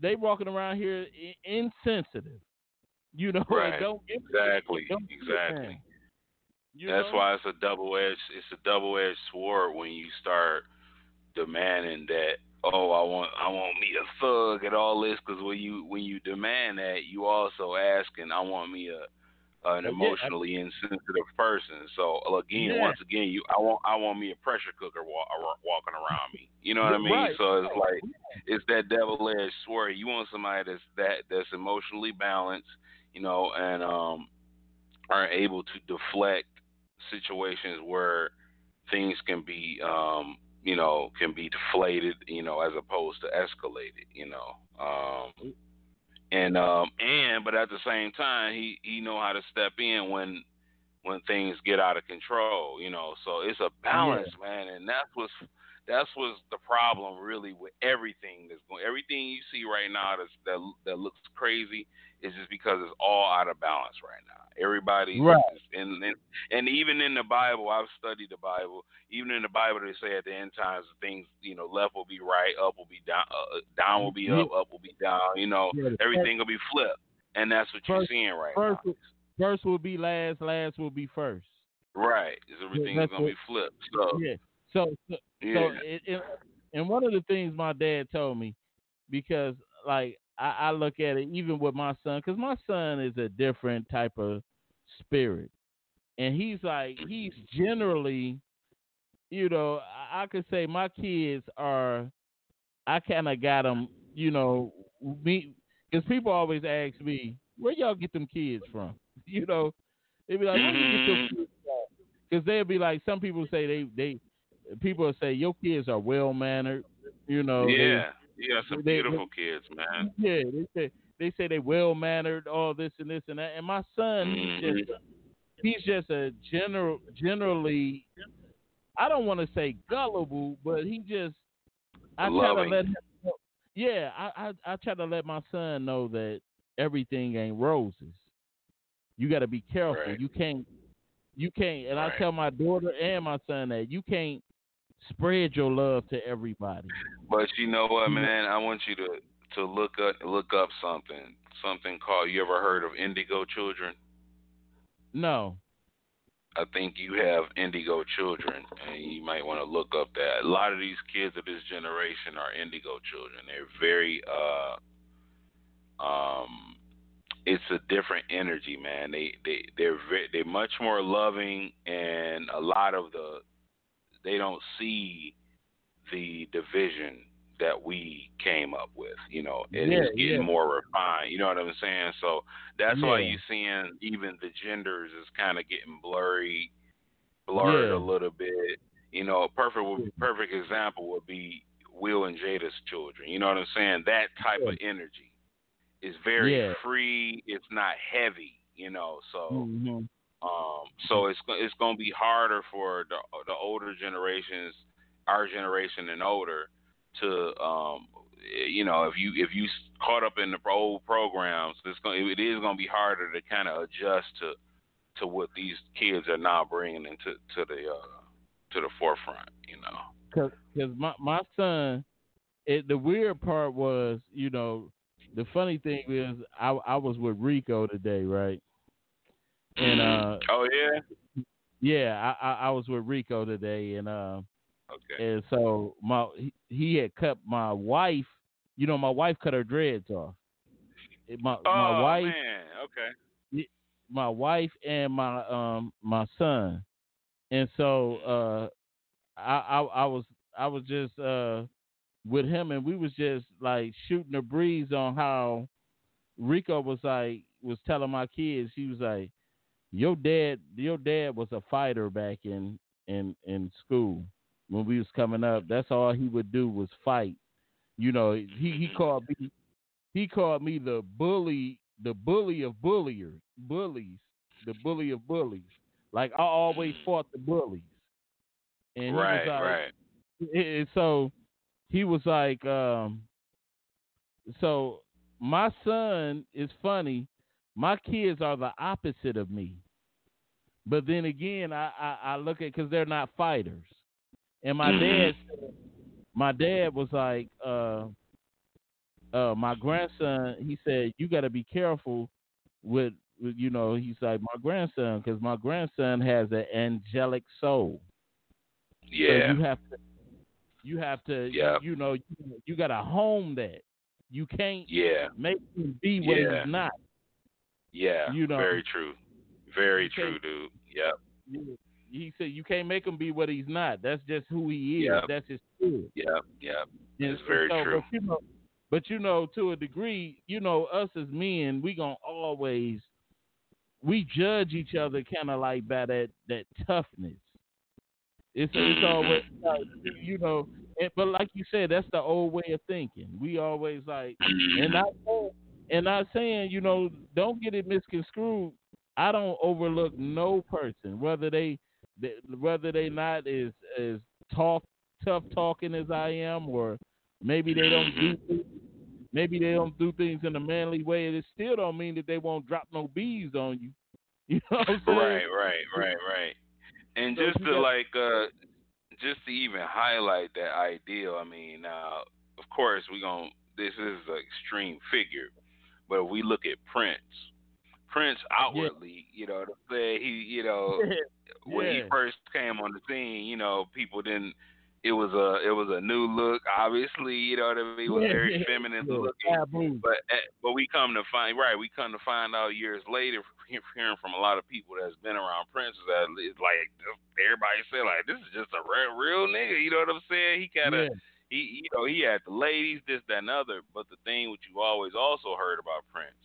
they walking around here insensitive. You know, Right. don't give a- Exactly. don't Exactly. You That's know? why it's a double edged it's a double edged sword when you start demanding that oh I want I want me a thug and all this because when you when you demand that you also asking I want me a an emotionally insensitive person. So again, Yeah. once again, you I want I want me a pressure cooker wa- walking around me. You know what I mean? Right, So it's right. like it's that double edged sword. You want somebody that's that that's emotionally balanced, you know, and um are able to deflect situations where things can be um you know can be deflated you know as opposed to escalated you know um and um and but at the same time he he know how to step in when when things get out of control. You know, so it's a balance, yeah. man, and that's what's that's what's the problem really with everything that's going. Everything you see right now that's, that that looks crazy is just because it's all out of balance right now. Everybody, right. and, and and even in the Bible, I've studied the Bible. Even in the Bible, they say at the end times, things you know, left will be right, up will be down, uh, uh down will be up, up will be down. You know, yeah, everything will be flipped, and that's what you you're seeing right first, now. First will be last, last will be first. Right, everything's yeah, gonna what, be flipped. So yeah, so so, yeah. so it, it, and one of the things my dad told me, because like I, I look at it even with my son, because my son is a different type of spirit, and he's like he's generally, you know, I, I could say my kids are, I kind of got them, you know, me because people always ask me where y'all get them kids from, you know, they be like where you get them mm-hmm. kids from, because they'll be like some people say they they people will say your kids are well mannered, you know. Yeah. They, Yeah, some they, beautiful they, kids, man. Yeah, they say they say they well mannered, all this and this and that. And my son, mm-hmm. he's just he's just a general generally I don't want to say gullible, but he just I Loving. try to let him know, yeah, I, I I try to let my son know that everything ain't roses. You got to be careful. Right. You can't you can't and right. I tell my daughter and my son that you can't spread your love to everybody. But you know what, man? I want you to to look up look up something something called. You ever heard of indigo children? No. I think you have indigo children, and you might want to look up that. A lot of these kids of this generation are indigo children. They're very uh um it's a different energy, man. They they they're very, they're much more loving, and a lot of the they don't see the division that we came up with. You know, it yeah, is getting yeah. more refined. You know what I'm saying? So that's yeah. why you're seeing even the genders is kind of getting blurry, blurred a little bit. You know, a perfect perfect example would be Will and Jada's children. You know what I'm saying? That type of energy is very free. It's not heavy. You know, so. Mm-hmm. Um, so it's it's going to be harder for the the older generations, our generation and older, to um, you know if you if you caught up in the old programs, it's going it is going to be harder to kind of adjust to to what these kids are now bringing into to the uh, to the forefront. You know, because my my son, it, the weird part was you know the funny thing is I I was with Rico today, right? And uh Oh yeah? Yeah, I, I, I was with Rico today and uh Okay. And so my he, had cut my wife you know, my wife cut her dreads off. My oh, my wife man, okay. My wife and my um my son. And so uh I, I I was I was just uh with him and we was just like shooting a breeze on how Rico was like was telling my kids, he was like, your dad your dad was a fighter back in in in school when we was coming up. That's all he would do was fight. You know, he he called me he called me the bully the bully of bulliers bullies the bully of bullies. Like I always fought the bullies. And right, like, right. And so he was like, um, so my son is funny. My kids are the opposite of me. But then again, I, I, I look at because they're not fighters, and my dad, my dad was like, uh, uh, my grandson. He said, "You got to be careful with, with, you know." He's like, "My grandson, because my grandson has an angelic soul. Yeah, so you have to, you have to, yeah. you, you know, you, you got to home that. You can't, yeah, make him be what yeah. he's not. Yeah, you know, very true. Very true, dude. Yep. He said you can't make him be what he's not. That's just who he is. Yep. That's his spirit. Yep, yep. It's very so, true. But you, know, but you know, to a degree, you know, us as men, we gonna always we judge each other kind of like by that that toughness. It's it's mm-hmm. always you know, and, but like you said, that's the old way of thinking. We always like, and mm-hmm. I and not saying you know, don't get it misconstrued I don't overlook no person, whether they, they whether they not as as talk tough talking as I am, or maybe they don't do things, maybe they don't do things in a manly way. It still don't mean that they won't drop no bees on you. You know what I'm saying? Right, right, right, right. And So just to got- like, uh, just to even highlight that ideal, I mean, now of course we gon' This is an extreme figure, but if we look at Prince, Prince outwardly, you know, I'm he, you know, when he first came on the scene, you know, people didn't. It was a it was a new look. Obviously, you know what I mean. It was very yeah, feminine yeah, looking. But eh, but we come to find right, we come to find out years later, he- hearing from a lot of people that's been around Prince that it's like everybody said like this is just a real, real nigga. You know what I'm saying? He kind of Yeah. he you know he had the ladies, this that and other. But the thing which you always also heard about Prince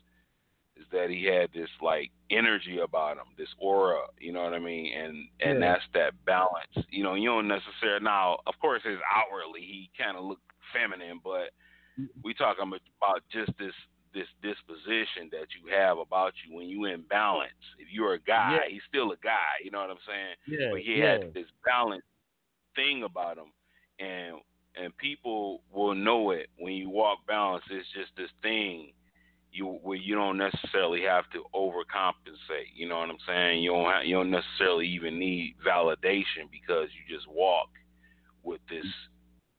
that he had this like energy about him, this aura. You know what I mean? And and Yeah. that's that balance. You know, you don't necessarily now. Of course, his outwardly he kind of looked feminine, but mm-hmm. we talking about just this this disposition that you have about you when you in balance. If you're a guy, Yeah. he's still a guy. You know what I'm saying? Yeah, but he yeah. had this balance thing about him, and and people will know it when you walk balance, It's just this thing you where you don't necessarily have to overcompensate. You know what I'm saying? You don't have, you don't necessarily even need validation because you just walk with this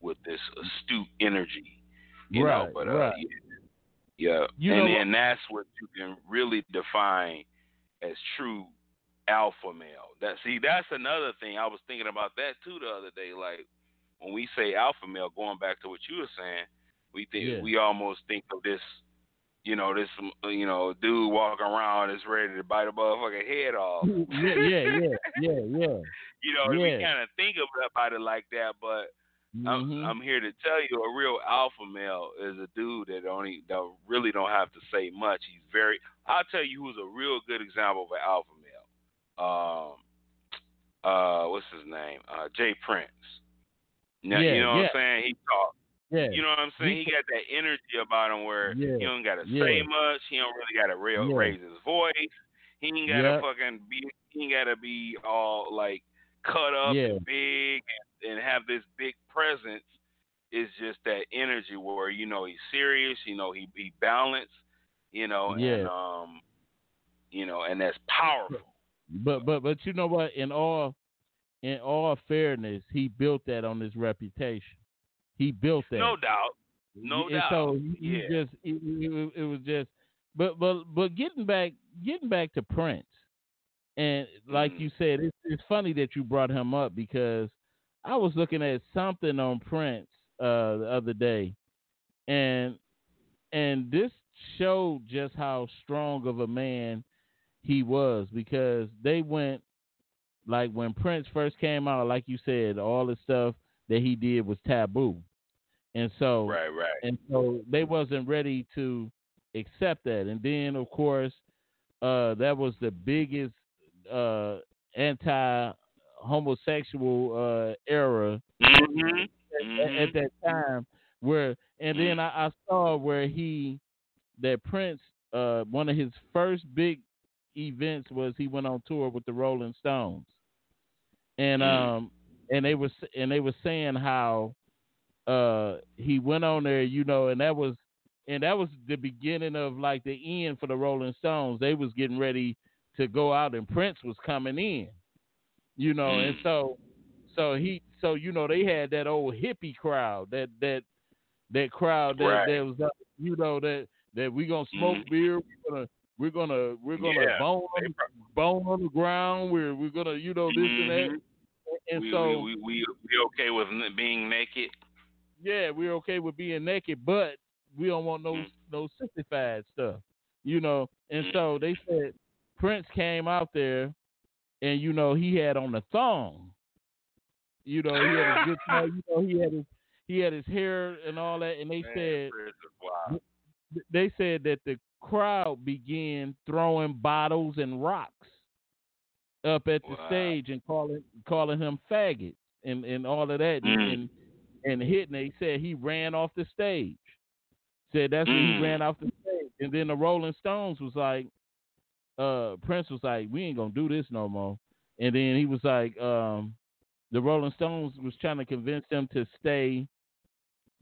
with this astute energy. You know, but uh, right. yeah, You and and that's what you can really define as true alpha male. That see, that's another thing. I was thinking about that too the other day. Like when we say alpha male, going back to what you were saying, we think Yeah. we almost think of this, you know, this you know dude walking around is ready to bite a motherfucking head off. yeah, yeah, yeah, yeah, yeah. you know, we Yeah. kind of think about it like that, but I'm, Mhm. I'm here to tell you, a real alpha male is a dude that only that really don't have to say much. He's very. I'll tell you who's a real good example of an alpha male. Um, uh, what's his name? Uh, J. Prince. Now, Yeah, you know what yeah. I'm saying? He talk. Yeah. You know what I'm saying? He- He got that energy about him where Yeah, he don't gotta yeah. say much. He don't really gotta real Yeah. raise his voice. He ain't gotta fucking be. He ain't gotta be all like cut up and big and, and have this big presence. It's just that energy where you know he's serious. You know he be balanced. You know and um, you know and that's powerful. But but but you know what? In all in all fairness, he built that on his reputation. He built that. No doubt. No and doubt. So he, he Yeah. just it, it, it was just but but but getting back getting back to Prince and like Mhm. you said it's, it's funny that you brought him up because I was looking at something on Prince uh the other day and and this showed just how strong of a man he was because they went like when Prince first came out like you said all the stuff that he did was taboo and so right. Right. and so they wasn't ready to accept that. And then, of course, uh, that was the biggest uh, anti-homosexual uh, era Mhm. at, at that time. Where and then I, I saw where he that Prince uh, one of his first big events was he went on tour with the Rolling Stones, and Mm. um and they was and they were saying how uh he went on there, you know, and that was and that was the beginning of like the end for the Rolling Stones. They was getting ready to go out and Prince was coming in. You know, and Mm. so so he so you know they had that old hippie crowd, that that that crowd that, Right. that was you know that that we gonna smoke Mhm. beer, we're gonna we're gonna we're gonna Yeah. bone on, the- bone on the ground, we're we're gonna you know this and that. Mhm. And we, so we we we okay with being naked. Yeah, we're okay with being naked, but we don't want no Mm. no sissified stuff, you know. And Mm. so they said Prince came out there, and you know he had on a thong. You know he had a good, you know he had his he had his hair and all that, and they Man, said Chris is wild. they said that the crowd began throwing bottles and rocks up at the Wow. stage and calling calling him faggot and, and all of that Mm. and and hitting. They said he ran off the stage. Said that's when Mm. he ran off the stage. And then the Rolling Stones was like, uh, Prince was like, "We ain't gonna do this no more," and then he was like, um, the Rolling Stones was trying to convince them to stay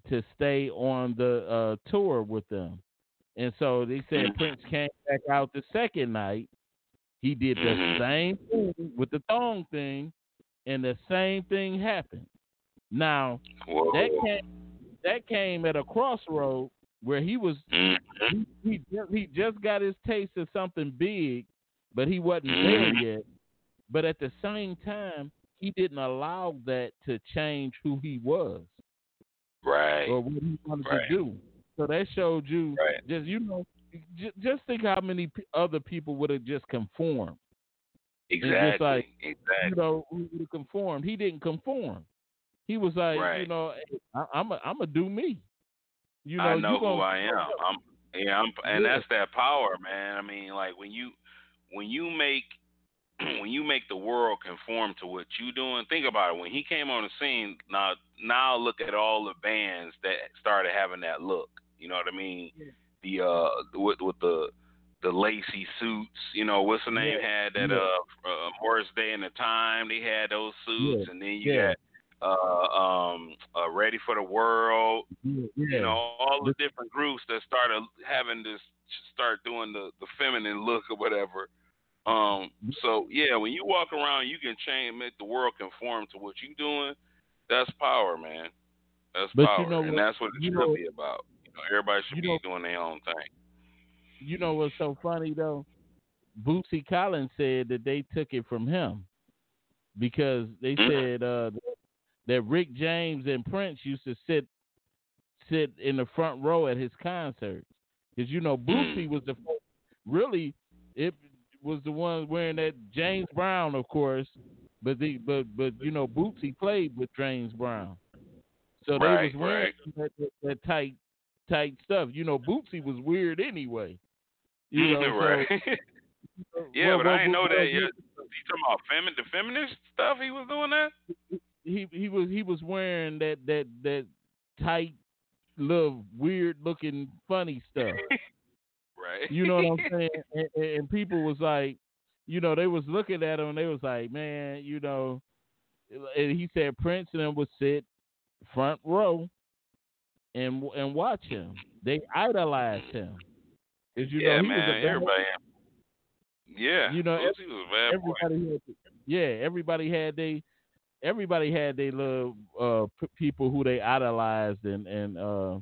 to stay on the uh, tour with them. And so they said Mhm. Prince came back out the second night. He did the Mhm. same thing with the thong thing, and the same thing happened. Now Whoa. that came that came at a crossroad where he was Mhm. he, he just he just got his taste of something big, but he wasn't there Mhm. yet. But at the same time, he didn't allow that to change who he was Right. or what he wanted Right. to do. So that showed you Right. just you know j- just think how many p- other people would have just conformed. Exactly. like, exactly. You know, who would have conformed. He didn't conform. He was like, you know, hey, I, I'm a, I'm a do me. You know, I know who I am. I'm yeah, I'm and Yeah. that's that power, man. I mean, like when you when you make when you make the world conform to what you doing, think about it. When he came on the scene, now now look at all the bands that started having that look. You know what I mean? The uh with with the the lacy suits, you know, what's the name Yeah. had that Yeah. uh, uh Morris Day and the Time, they had those suits and then you Yeah. got um uh Ready for the World, yeah, you know, all the different groups that started having this start doing the the feminine look or whatever. Um, so yeah, when you walk around, you can change, make the world conform to what you're doing. That's power, man. That's But you power, know and what- that's what it should know- be about. You know, everybody should you be know- doing their own thing. you know what's so funny though? Bootsy Collins said that they took it from him because they Mhm. said uh, that Rick James and Prince used to sit sit in the front row at his concerts because you know hmm. Bootsy was the really it was the one wearing that James Brown, of course, but the but but you know Bootsy played with James Brown, so they Right, was wearing right. that, that, that tight tight stuff. You know Bootsy was weird anyway. You mm-hmm, know, right? so, yeah, what- but I didn't know that. Yeah, you talking about femi- the feminist stuff? He was doing that. He he was he was wearing that that that tight little weird looking funny stuff. Right. You know what I'm saying? And, and, people was like, you know, they was looking at him and they was like, man, you know, and he said Prince and them would sit front row and and watch him. They idolized him. 'Cause, you yeah, know, man. everybody. Yeah. You know, Bootsy was a bad boy. everybody had, yeah, everybody had they, everybody had their little uh p- people who they idolized and and uh,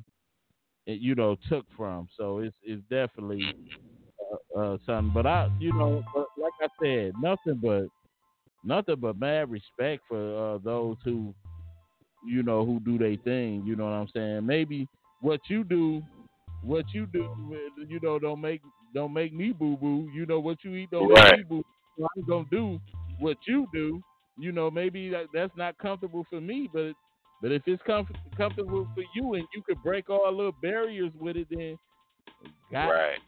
and, you know, took from. So it's it's definitely uh, uh something. But I, you know, like I said, nothing but nothing but mad respect for uh those who, you know, who do their thing. You know what I'm saying? Maybe what you do. What you do, you know, don't make don't make me boo boo. You know what you eat don't Right. make me boo. So I'm gonna do what you do. You know, maybe that, that's not comfortable for me, but but if it's comf- comfortable for you and you could break all little barriers with it, then God, Right.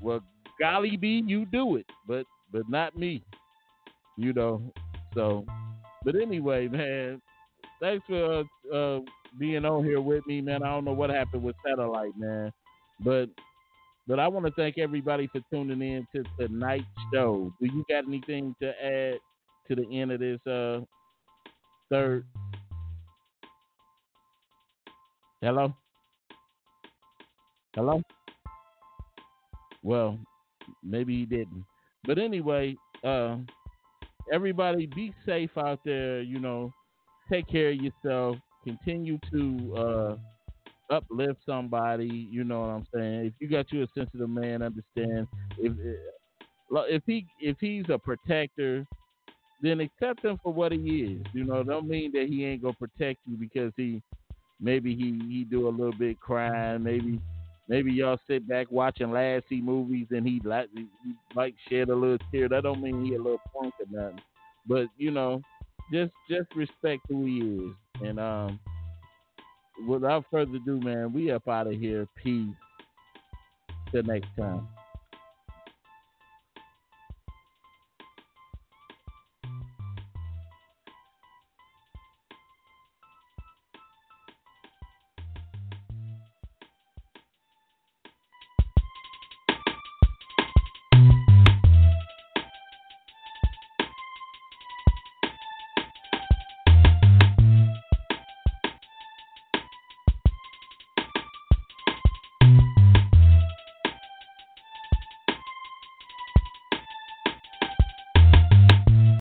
well, golly be, you do it, but but not me. You know. So, but anyway, man, thanks for uh, uh, being on here with me, man. I don't know what happened with satellite, man, but but I want to thank everybody for tuning in to tonight's show. Do you got anything to add to the end of this uh third? Hello. Hello. Well, maybe he didn't. But anyway, uh, everybody be safe out there. You know, take care of yourself. Continue to uh, uplift somebody. You know what I'm saying? If you got you a sensitive man, understand. If if he if he's a protector, then accept him for what he is. You know, don't mean that he ain't gonna protect you because he maybe he he do a little bit crying, maybe maybe y'all sit back watching Lassie movies and he like he might shed a little tear. That don't mean he a little punk or nothing. But you know, just just respect who he is. And um, without further ado, man, we up out of here. Peace. Till next time.